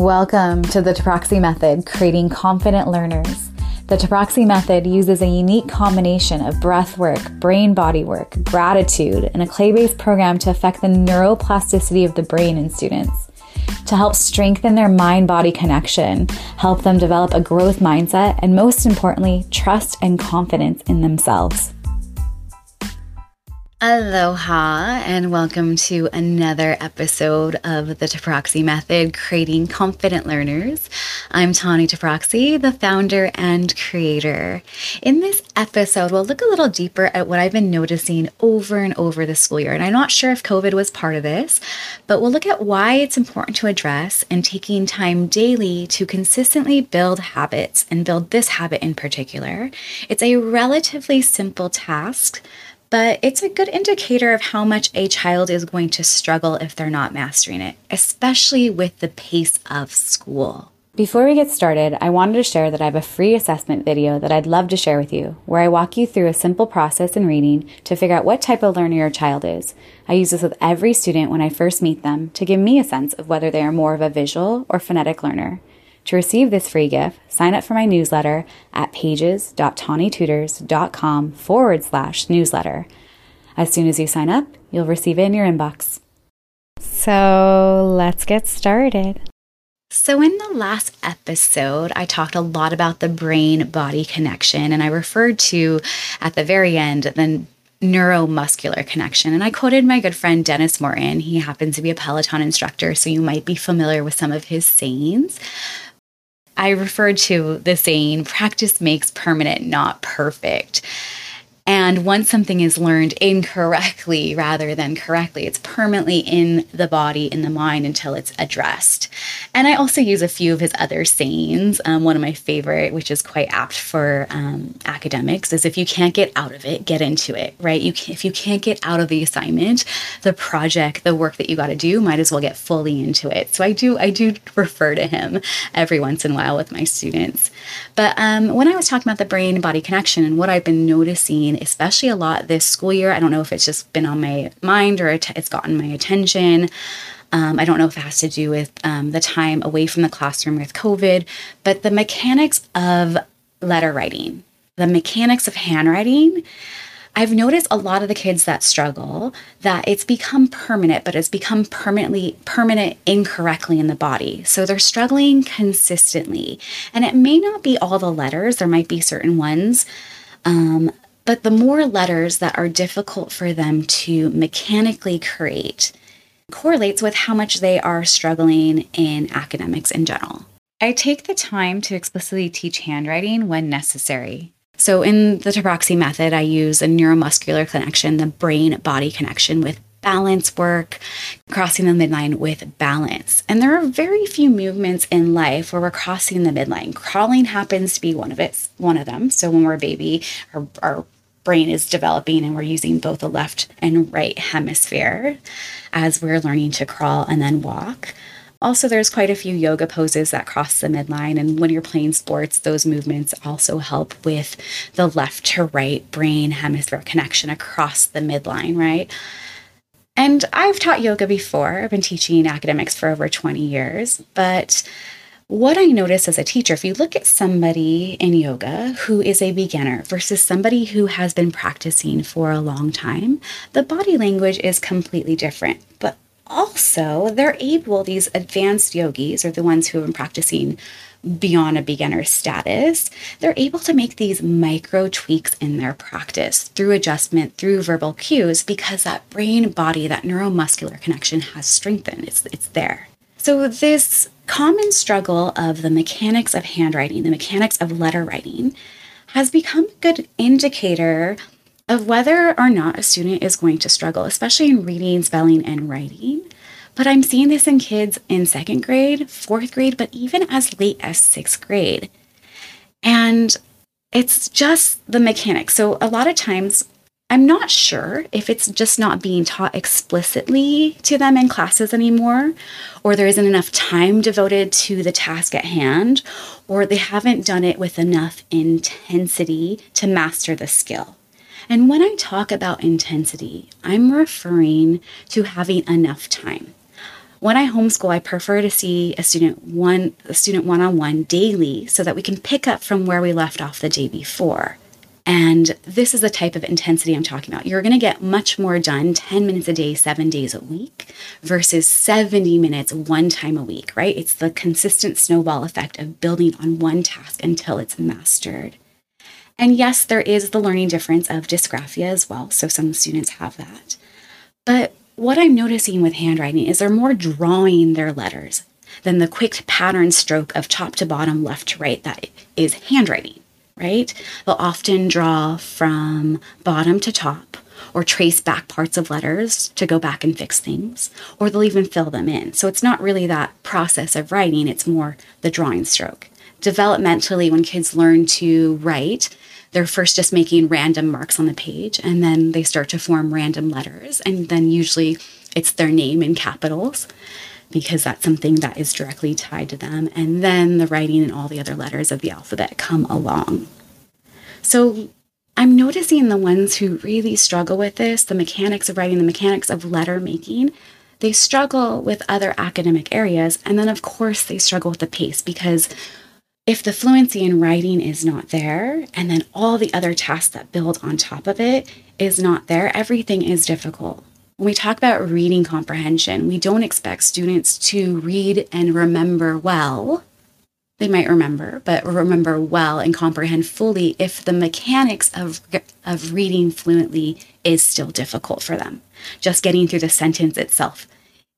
Welcome to the Taproxy Method, creating confident learners. The Taproxy Method uses a unique combination of breath work, brain body work, gratitude, and a clay based program to affect the neuroplasticity of the brain in students. To help strengthen their mind body connection, help them develop a growth mindset, and most importantly, trust and confidence in themselves. Aloha, and welcome to another episode of the Taproxy Method Creating Confident Learners. I'm Tani Taproxy, the founder and creator. In this episode, we'll look a little deeper at what I've been noticing over and over the school year. And I'm not sure if COVID was part of this, but we'll look at why it's important to address and taking time daily to consistently build habits and build this habit in particular. It's a relatively simple task but it's a good indicator of how much a child is going to struggle if they're not mastering it, especially with the pace of school. Before we get started, I wanted to share that I have a free assessment video that I'd love to share with you, where I walk you through a simple process in reading to figure out what type of learner your child is. I use this with every student when I first meet them to give me a sense of whether they are more of a visual or phonetic learner. To receive this free gift, sign up for my newsletter at pages.tanitutors.com forward slash newsletter. As soon as you sign up, you'll receive it in your inbox. So let's get started. So, in the last episode, I talked a lot about the brain body connection, and I referred to at the very end the neuromuscular connection. And I quoted my good friend Denis Morton. He happens to be a Peloton instructor, so you might be familiar with some of his sayings. I referred to the saying, practice makes permanent, not perfect. And once something is learned incorrectly rather than correctly, it's permanently in the body, in the mind until it's addressed. And I also use a few of his other sayings. Um, one of my favorite, which is quite apt for um, academics, is if you can't get out of it, get into it, right? You can, if you can't get out of the assignment, the project, the work that you got to do, might as well get fully into it. So I do, I do refer to him every once in a while with my students. But um, when I was talking about the brain body connection and what I've been noticing especially a lot this school year. I don't know if it's just been on my mind or it's gotten my attention. Um, I don't know if it has to do with um, the time away from the classroom with COVID, but the mechanics of letter writing, the mechanics of handwriting. I've noticed a lot of the kids that struggle that it's become permanent, but it's become permanently permanent incorrectly in the body. So they're struggling consistently. And it may not be all the letters, there might be certain ones um, but the more letters that are difficult for them to mechanically create correlates with how much they are struggling in academics in general. I take the time to explicitly teach handwriting when necessary. So, in the Taproxy method, I use a neuromuscular connection, the brain body connection, with balance work, crossing the midline with balance. And there are very few movements in life where we're crossing the midline. Crawling happens to be one of it, one of them. So when we're a baby, our, our brain is developing and we're using both the left and right hemisphere as we're learning to crawl and then walk. Also, there's quite a few yoga poses that cross the midline. And when you're playing sports, those movements also help with the left to right brain hemisphere connection across the midline, right? And I've taught yoga before. I've been teaching academics for over 20 years, but what I notice as a teacher, if you look at somebody in yoga who is a beginner versus somebody who has been practicing for a long time, the body language is completely different. But also, they're able, these advanced yogis, or the ones who have been practicing beyond a beginner status, they're able to make these micro tweaks in their practice through adjustment, through verbal cues, because that brain body, that neuromuscular connection has strengthened. It's, it's there. So, this common struggle of the mechanics of handwriting, the mechanics of letter writing, has become a good indicator of whether or not a student is going to struggle, especially in reading, spelling, and writing. But I'm seeing this in kids in second grade, fourth grade, but even as late as sixth grade. And it's just the mechanics. So a lot of times I'm not sure if it's just not being taught explicitly to them in classes anymore, or there isn't enough time devoted to the task at hand, or they haven't done it with enough intensity to master the skill. And when I talk about intensity, I'm referring to having enough time. when I homeschool, I prefer to see a student one a student one-on-one daily so that we can pick up from where we left off the day before. And this is the type of intensity I'm talking about. You're going to get much more done 10 minutes a day, seven days a week versus 70 minutes one time a week, right? It's the consistent snowball effect of building on one task until it's mastered. And yes, there is the learning difference of dysgraphia as well. So some students have that. But what I'm noticing with handwriting is they're more drawing their letters than the quick pattern stroke of top to bottom, left to right that is handwriting right? They'll often draw from bottom to top or trace back parts of letters to go back and fix things, or they'll even fill them in. So it's not really that process of writing, it's more the drawing stroke. Developmentally, when kids learn to write, they're first just making random marks on the page and then they start to form random letters. And then usually it's their name in capitals because that's something that is directly tied to them. And then the writing and all the other letters of the alphabet come along. So I'm noticing the ones who really struggle with this, the mechanics of writing, the mechanics of letter making, they struggle with other academic areas. And then, of course, they struggle with the pace because if the fluency in writing is not there, and then all the other tasks that build on top of it is not there, everything is difficult. When we talk about reading comprehension, we don't expect students to read and remember well. They might remember, but remember well and comprehend fully if the mechanics of, of reading fluently is still difficult for them. Just getting through the sentence itself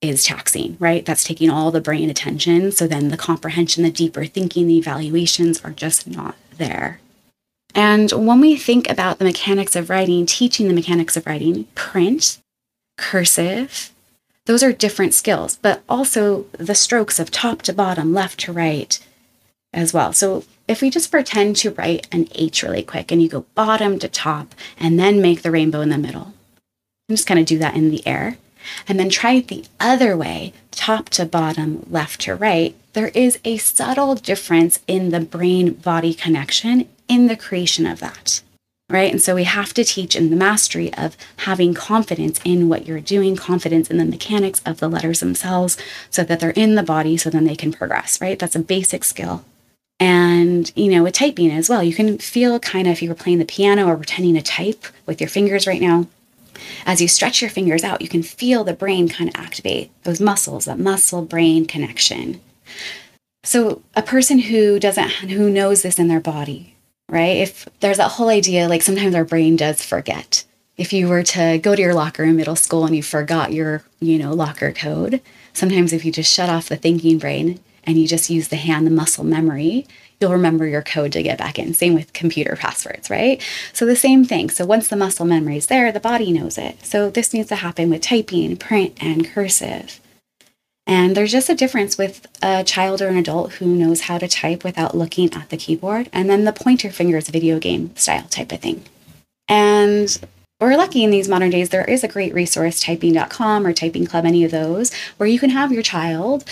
is taxing, right? That's taking all the brain attention. So then the comprehension, the deeper thinking, the evaluations are just not there. And when we think about the mechanics of writing, teaching the mechanics of writing, print cursive. Those are different skills, but also the strokes of top to bottom, left to right as well. So if we just pretend to write an H really quick and you go bottom to top and then make the rainbow in the middle, and just kind of do that in the air. And then try it the other way, top to bottom, left to right. There is a subtle difference in the brain body connection in the creation of that right? And so we have to teach in the mastery of having confidence in what you're doing, confidence in the mechanics of the letters themselves so that they're in the body so then they can progress, right? That's a basic skill. And, you know, with typing as well, you can feel kind of if you were playing the piano or pretending to type with your fingers right now. As you stretch your fingers out, you can feel the brain kind of activate those muscles, that muscle brain connection. So, a person who doesn't, who knows this in their body, right? If there's that whole idea, like sometimes our brain does forget. If you were to go to your locker in middle school and you forgot your, you know, locker code, sometimes if you just shut off the thinking brain and you just use the hand, the muscle memory, you'll remember your code to get back in. Same with computer passwords, right? So the same thing. So once the muscle memory is there, the body knows it. So this needs to happen with typing, print, and cursive. And there's just a difference with a child or an adult who knows how to type without looking at the keyboard, and then the pointer fingers video game style type of thing. And we're lucky in these modern days, there is a great resource, typing.com or Typing Club, any of those, where you can have your child,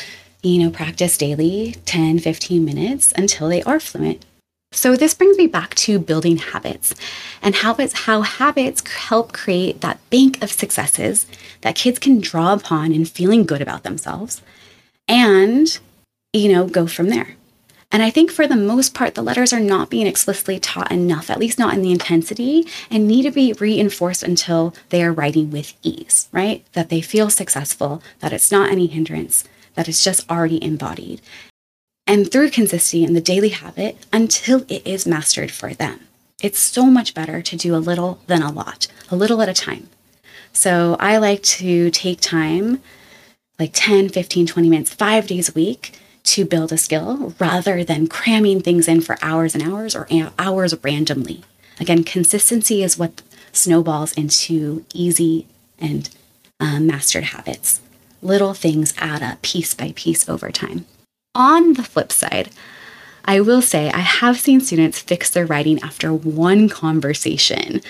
you know, practice daily 10, 15 minutes until they are fluent. So this brings me back to building habits and habits how habits help create that bank of successes that kids can draw upon in feeling good about themselves and you know go from there. And I think for the most part, the letters are not being explicitly taught enough, at least not in the intensity, and need to be reinforced until they are writing with ease, right? That they feel successful, that it's not any hindrance, that it's just already embodied and through consistency in the daily habit until it is mastered for them. It's so much better to do a little than a lot, a little at a time. So I like to take time, like 10, 15, 20 minutes, five days a week to build a skill rather than cramming things in for hours and hours or hours randomly. Again, consistency is what snowballs into easy and um, mastered habits. Little things add up piece by piece over time. On the flip side, I will say I have seen students fix their writing after one conversation.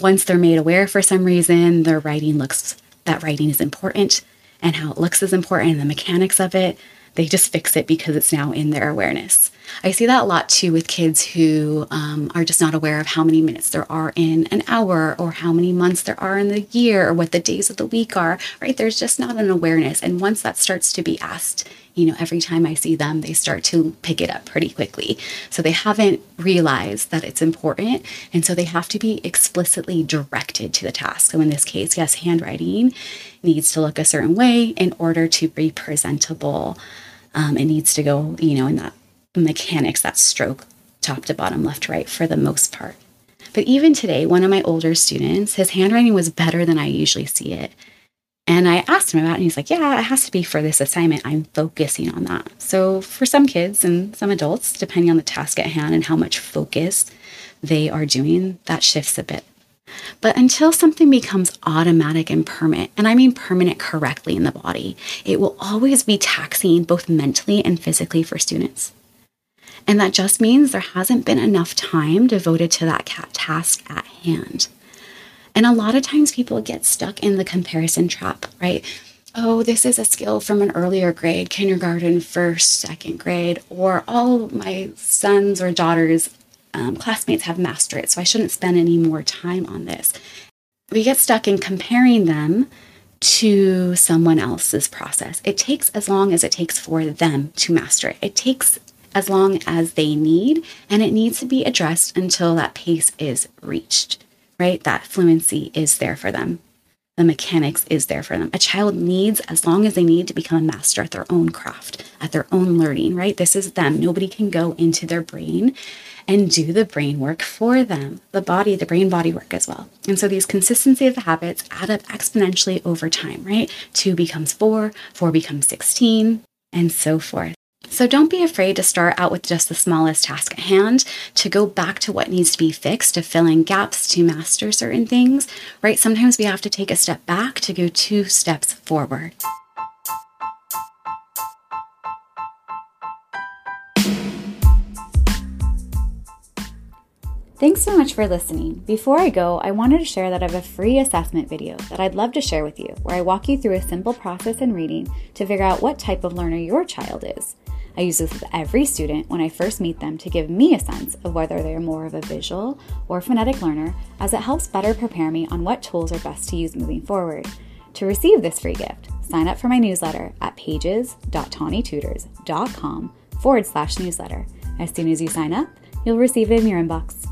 Once they're made aware for some reason, their writing looks that writing is important and how it looks is important and the mechanics of it, they just fix it because it's now in their awareness. I see that a lot too with kids who um, are just not aware of how many minutes there are in an hour or how many months there are in the year or what the days of the week are, right? There's just not an awareness. And once that starts to be asked, you know, every time I see them, they start to pick it up pretty quickly. So they haven't realized that it's important. And so they have to be explicitly directed to the task. So in this case, yes, handwriting needs to look a certain way in order to be presentable. Um, it needs to go, you know, in that mechanics, that stroke, top to bottom, left to right for the most part. But even today, one of my older students, his handwriting was better than I usually see it. And I asked him about it, and he's like, Yeah, it has to be for this assignment. I'm focusing on that. So, for some kids and some adults, depending on the task at hand and how much focus they are doing, that shifts a bit. But until something becomes automatic and permanent, and I mean permanent correctly in the body, it will always be taxing both mentally and physically for students. And that just means there hasn't been enough time devoted to that task at hand. And a lot of times people get stuck in the comparison trap, right? Oh, this is a skill from an earlier grade, kindergarten, first, second grade, or all my sons or daughters, um, classmates have mastered it, so I shouldn't spend any more time on this. We get stuck in comparing them to someone else's process. It takes as long as it takes for them to master it. It takes as long as they need, and it needs to be addressed until that pace is reached, right? That fluency is there for them. The mechanics is there for them. A child needs as long as they need to become a master at their own craft, at their own learning, right? This is them. Nobody can go into their brain and do the brain work for them, the body, the brain body work as well. And so these consistency of the habits add up exponentially over time, right? Two becomes four, four becomes 16, and so forth. So don't be afraid to start out with just the smallest task at hand, to go back to what needs to be fixed, to fill in gaps, to master certain things, right? Sometimes we have to take a step back to go two steps forward. Thanks so much for listening. Before I go, I wanted to share that I have a free assessment video that I'd love to share with you, where I walk you through a simple process in reading to figure out what type of learner your child is. I use this with every student when I first meet them to give me a sense of whether they are more of a visual or phonetic learner, as it helps better prepare me on what tools are best to use moving forward. To receive this free gift, sign up for my newsletter at pages.tanitutors.com forward slash newsletter. As soon as you sign up, you'll receive it in your inbox.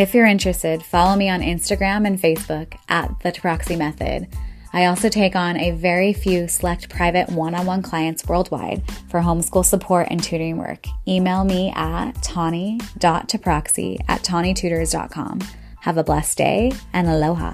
If you're interested, follow me on Instagram and Facebook at the Taproxy Method. I also take on a very few select private one on one clients worldwide for homeschool support and tutoring work. Email me at tani.taproxy at tanitutors.com. Have a blessed day and aloha.